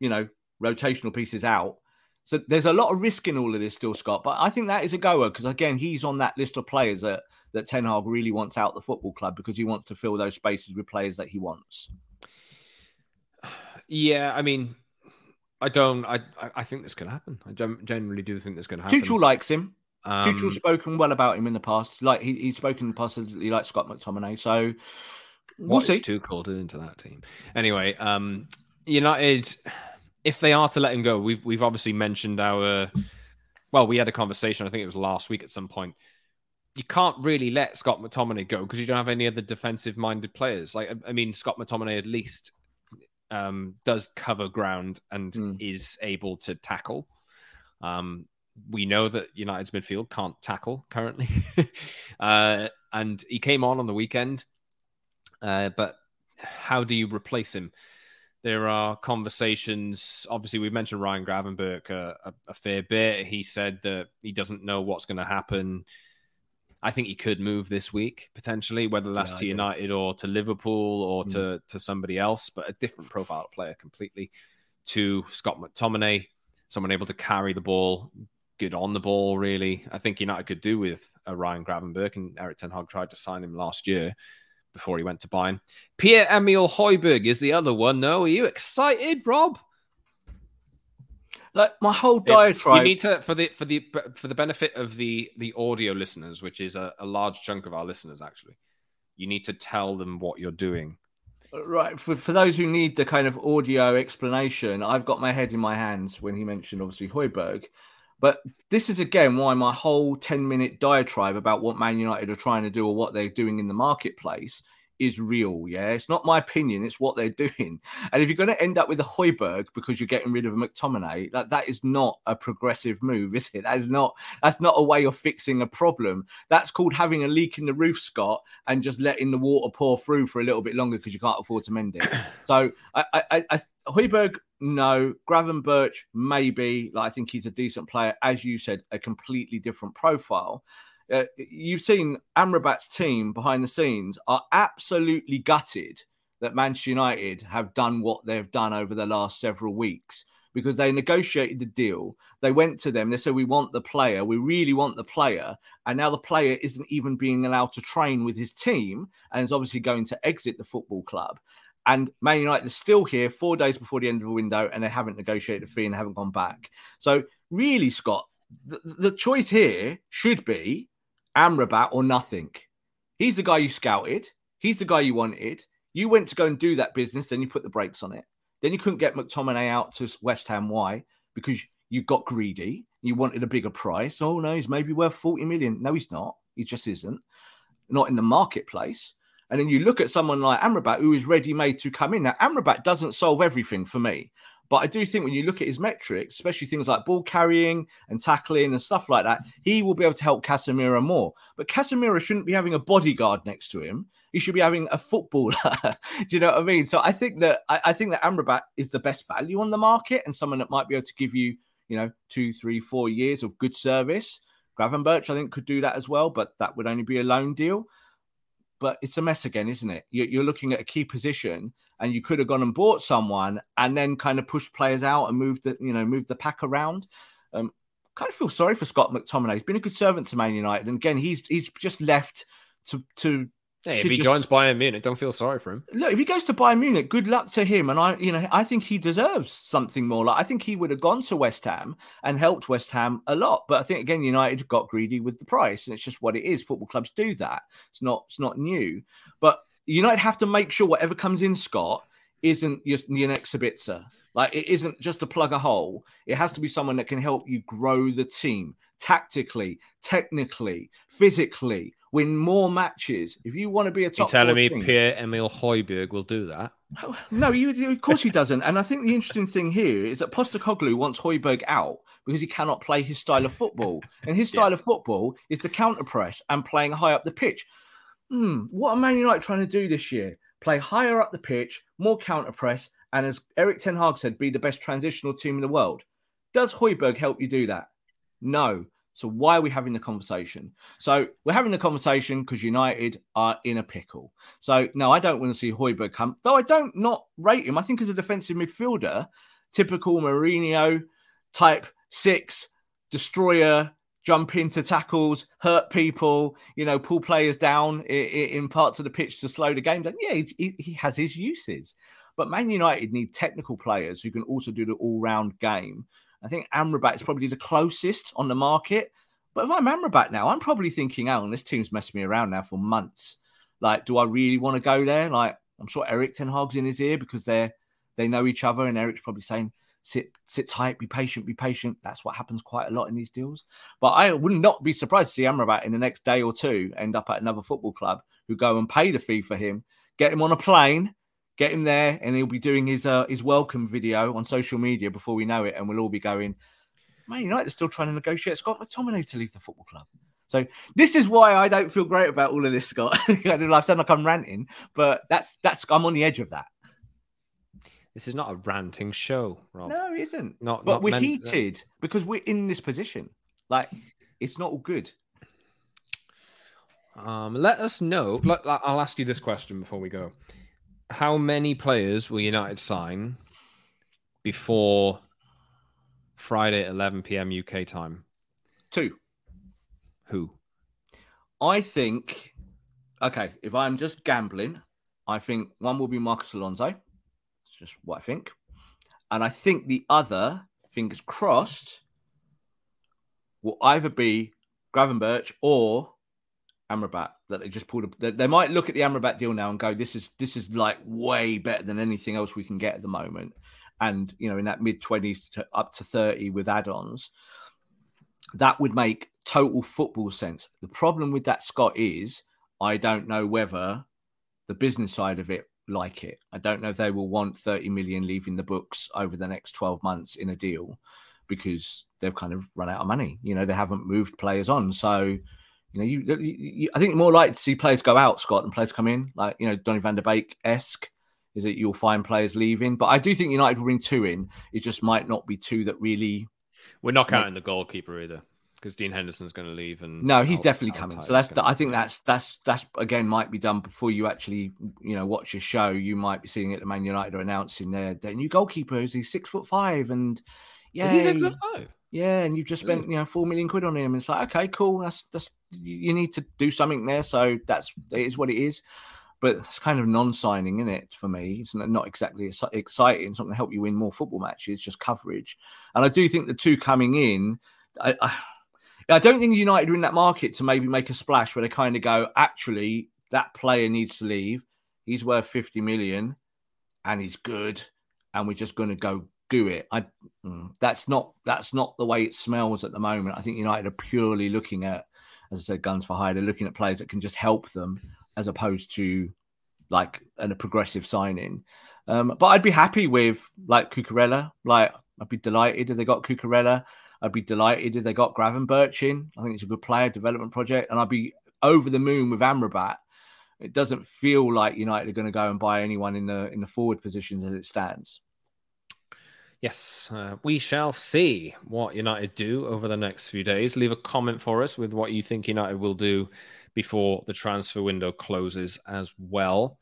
you know, rotational pieces out. So there's a lot of risk in all of this still, Scott. But I think that is a goer because again, he's on that list of players that that Ten Hag really wants out the football club because he wants to fill those spaces with players that he wants. Yeah, I mean, I don't. I I think this can happen. I generally do think this can happen. Tuchel likes him. Um, Tuchel's spoken well about him in the past. Like he, he's spoken in the past. He likes Scott McTominay. So we'll what see. Tuchel doing to that team? Anyway, um, United, if they are to let him go, we've we've obviously mentioned our. Well, we had a conversation. I think it was last week at some point. You can't really let Scott McTominay go because you don't have any other defensive-minded players. Like, I mean, Scott McTominay at least um, does cover ground and mm. is able to tackle. Um, we know that United's midfield can't tackle currently, uh, and he came on on the weekend. Uh, but how do you replace him? There are conversations. Obviously, we've mentioned Ryan Gravenberch a, a, a fair bit. He said that he doesn't know what's going to happen I think he could move this week potentially, whether that's yeah, to United or to Liverpool or mm. to to somebody else, but a different profile player completely to Scott McTominay, someone able to carry the ball, good on the ball. Really, I think United could do with a Ryan Gravenberch, and Erik Ten Hag tried to sign him last year before he went to Bayern. Pierre Emile Højbjerg is the other one. though. are you excited, Rob? Like my whole diatribe. You need to for the for the for the benefit of the the audio listeners, which is a, a large chunk of our listeners, actually. You need to tell them what you're doing. Right. For, for those who need the kind of audio explanation, I've got my head in my hands when he mentioned obviously Højbjerg. But this is again why my whole 10 minute diatribe about what Man United are trying to do or what they're doing in the marketplace is real. Yeah, it's not my opinion; it's what they're doing. And if you're going to end up with a Højbjerg because you're getting rid of a McTominay, that that is not a progressive move, is it? That is not that's not a way of fixing a problem. That's called having a leak in the roof, Scott, and just letting the water pour through for a little bit longer because you can't afford to mend it. so I, I, I Højbjerg, no. Gravenberch, maybe. Like I think he's a decent player, as you said, a completely different profile uh, you've seen Amrabat's team behind the scenes are absolutely gutted that Manchester United have done what they've done over the last several weeks because they negotiated the deal. They went to them, they said, We want the player, we really want the player. And now the player isn't even being allowed to train with his team and is obviously going to exit the football club. And Man United is still here four days before the end of the window and they haven't negotiated a fee and haven't gone back. So, really, Scott, the, the choice here should be Amrabat or nothing. He's the guy you scouted. He's the guy you wanted. You went to go and do that business, then you put the brakes on it. Then you couldn't get McTominay out to West Ham. Why? Because you got greedy. You wanted a bigger price. Oh no, he's maybe worth 40 million. No, he's not. He just isn't. Not in the marketplace. And then you look at someone like Amrabat, who is ready made to come in. Now, Amrabat doesn't solve everything for me. But I do think when you look at his metrics, especially things like ball carrying and tackling and stuff like that, he will be able to help Casemiro more. But Casemiro shouldn't be having a bodyguard next to him. He should be having a footballer. do you know what I mean? So I think that I, I think that Amrabat is the best value on the market and someone that might be able to give you, you know, two, three, four years of good service. Gravenberch, I think, could do that as well, but that would only be a loan deal but it's a mess again, isn't it? You're looking at a key position, and you could have gone and bought someone, and then kind of pushed players out and moved the, you know, moved the pack around. Um, kind of feel sorry for Scott McTominay. He's been a good servant to Man United, and again, he's he's just left to to Hey, if he just, joins Bayern Munich, don't feel sorry for him. Look, if he goes to Bayern Munich, good luck to him. And I, you know, I think he deserves something more. Like I think he would have gone to West Ham and helped West Ham a lot. But I think again, United got greedy with the price, and it's just what it is. Football clubs do that. It's not, it's not new. But United have to make sure whatever comes in, Scott, isn't just next Sabitzer. Like it isn't just to plug a hole. It has to be someone that can help you grow the team tactically, technically, physically win more matches. If you want to be a top, you telling me Pierre Emile Højbjerg will do that? No, you, of course he doesn't. And I think the interesting thing here is that Postecoglou wants Højbjerg out because he cannot play his style of football, and his style yeah. of football is the counter press and playing high up the pitch. Hmm, what are Man United trying to do this year? Play higher up the pitch, more counter press, and as Erik Ten Hag said, be the best transitional team in the world. Does Højbjerg help you do that? No. So why are we having the conversation? So we're having the conversation because United are in a pickle. So no, I don't want to see Højbjerg come, though I don't not rate him. I think as a defensive midfielder, typical Mourinho type six destroyer, jump into tackles, hurt people, you know, pull players down in, parts of the pitch to slow the game down. Yeah, he, he has his uses. But Man United need technical players who can also do the all round game I think Amrabat is probably the closest on the market. But if I'm Amrabat now, I'm probably thinking, oh, this team's messed me around now for months. Like, do I really want to go there? Like, I'm sure Erik Ten Hag's in his ear because they're they know each other, and Erik's probably saying, sit sit tight, be patient, be patient. That's what happens quite a lot in these deals. But I would not be surprised to see Amrabat in the next day or two end up at another football club who go and pay the fee for him, get him on a plane, get him there, and he'll be doing his uh, his welcome video on social media before we know it, and we'll all be going, Man United are still trying to negotiate Scott McTominay to leave the football club. So this is why I don't feel great about all of this, Scott. I've sound like I'm ranting, but that's that's I'm on the edge of that. This is not a ranting show, Rob. No, it isn't. Not, but not we're heated to... because we're in this position. Like it's not all good. Um, let us know. Let, I'll ask you this question before we go how many players will United sign before Friday at 11 p.m. UK time? Two. Who? I think, okay, if I'm just gambling, I think one will be Marcos Alonso. It's just what I think. And I think the other, fingers crossed, will either be Gravenberch or Amrabat that they just pulled. They might look at the Amrabat deal now and go, "This is this is like way better than anything else we can get at the moment." And you know, in that mid twenties to up to thirty with add-ons, that would make total football sense. The problem with that, Scott, is I don't know whether the business side of it like it. I don't know if they will want 30 million leaving the books over the next 12 months in a deal because they've kind of run out of money. You know, they haven't moved players on. So, you know, you, you I think more likely to see players go out, Scott, and players come in, like, you know, Donny van der Beek esque. Is that you'll find players leaving, but I do think United will bring two in. It just might not be two that really. We're not counting the goalkeeper either because Dean Henderson's going to leave, and no, he's Al- definitely coming. So that's I think that's that's that's again might be done before you actually you know watch a show. You might be seeing it. The Man United are announcing their their new goalkeeper. Is he six foot five? And yeah, is he six foot five? Yeah, and you've just spent mm. you know four million quid on him. It's like okay, cool. That's that's you need to do something there. So that's it is what it is. But it's kind of non-signing, in it for me. It's not exactly exciting. It's not going to help you win more football matches, just coverage. And I do think the two coming in, I, I I don't think United are in that market to maybe make a splash where they kind of go, actually, that player needs to leave. He's worth 50 million and he's good. And we're just going to go do it. I mm, that's not that's not the way it smells at the moment. I think United are purely looking at, as I said, guns for hire. They're looking at players that can just help them as opposed to like a progressive signing. Um, but I'd be happy with like Cucurella. Like I'd be delighted if they got Cucurella. I'd be delighted if they got Gravenberch in. I think it's a good player development project, and I'd be over the moon with Amrabat. It doesn't feel like United are going to go and buy anyone in the in the forward positions as it stands. Yes, uh, we shall see what United do over the next few days. Leave a comment for us with what you think United will do before the transfer window closes as well.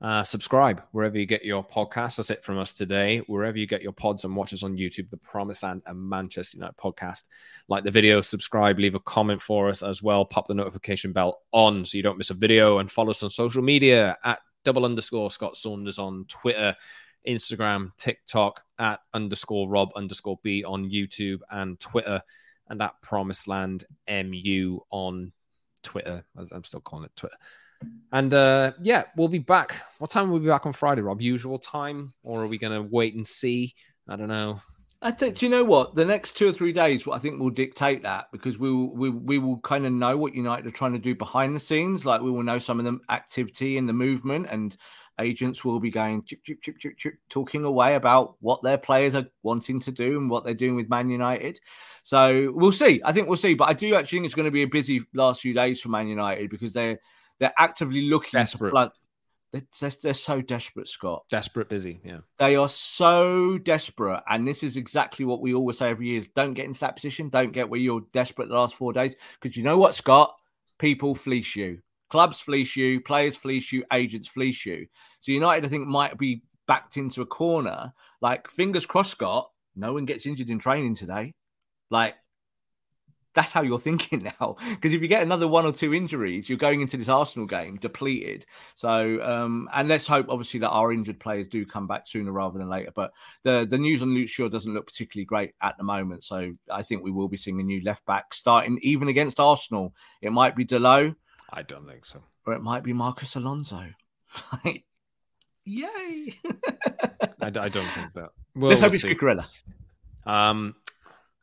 Uh, subscribe wherever you get your podcasts. That's it from us today. Wherever you get your pods and watches on YouTube, the Promised Land a Manchester United podcast. Like the video, subscribe, leave a comment for us as well. Pop the notification bell on so you don't miss a video and follow us on social media at double underscore Scott Saunders on Twitter, Instagram, TikTok, at underscore Rob underscore B on YouTube and Twitter, and at Promised Land MU on Twitter. As I'm still calling it Twitter. And uh, yeah, we'll be back. What time will we be back on Friday, Rob? Usual time, or are we going to wait and see? I don't know. I think. Do you know what? The next two or three days, I think will dictate that because we will we, we will kind of know what United are trying to do behind the scenes. Like we will know some of the activity in the movement, and agents will be going chip, chip, chip, chip, chip, talking away about what their players are wanting to do and what they're doing with Man United. So we'll see. I think we'll see. But I do actually think it's going to be a busy last few days for Man United because they're they're actively looking desperate. they're, they're, so desperate, Scott. Desperate, busy. Yeah, they are so desperate, and this is exactly what we always say every year: is don't get into that position. Don't get where you're desperate the last four days because you know what, Scott? People fleece you. Clubs fleece you, players fleece you, agents fleece you. So United, I think, might be backed into a corner. Like, fingers crossed, Scott. No one gets injured in training today. Like, that's how you're thinking now. Because if you get another one or two injuries, you're going into this Arsenal game depleted. So, um, and let's hope, obviously, that our injured players do come back sooner rather than later. But the the news on Luke Shaw doesn't look particularly great at the moment. So, I think we will be seeing a new left back starting even against Arsenal. It might be Dalot. I don't think so. Or it might be Marcos Alonso. Yay! I, I, don't think that. Well, let's hope we'll it's Cucurella. Um,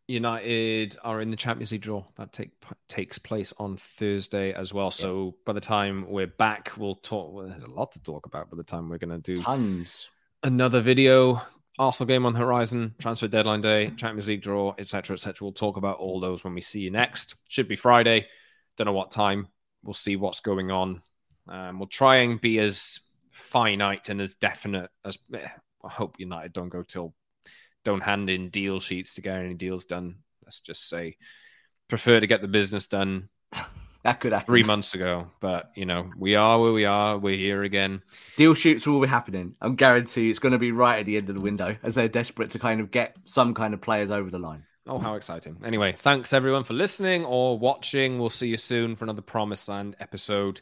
United are in the Champions League draw that take, takes place on Thursday as well. So yeah. by the time we're back, we'll talk. Well, there's a lot to talk about. By the time we're going to do tons another video, Arsenal game on the horizon, transfer deadline day, Champions League draw, etc., etc. We'll talk about all those when we see you next. Should be Friday. Don't know what time. We'll see what's going on. Um, we'll try and be as finite and as definite as. I hope United don't go till don't hand in deal sheets to get any deals done. Let's just say, prefer to get the business done. that could happen three months ago, but you know we are where we are. We're here again. Deal sheets will be happening. I'm guarantee it's going to be right at the end of the window as they're desperate to kind of get some kind of players over the line. Oh, how exciting! Anyway, thanks everyone for listening or watching. We'll see you soon for another Promised Land episode.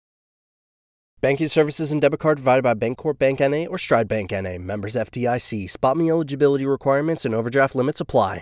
Banking services and debit card provided by Bancorp Bank NA or Stride Bank NA, members FDIC. SpotMe eligibility requirements and overdraft limits apply.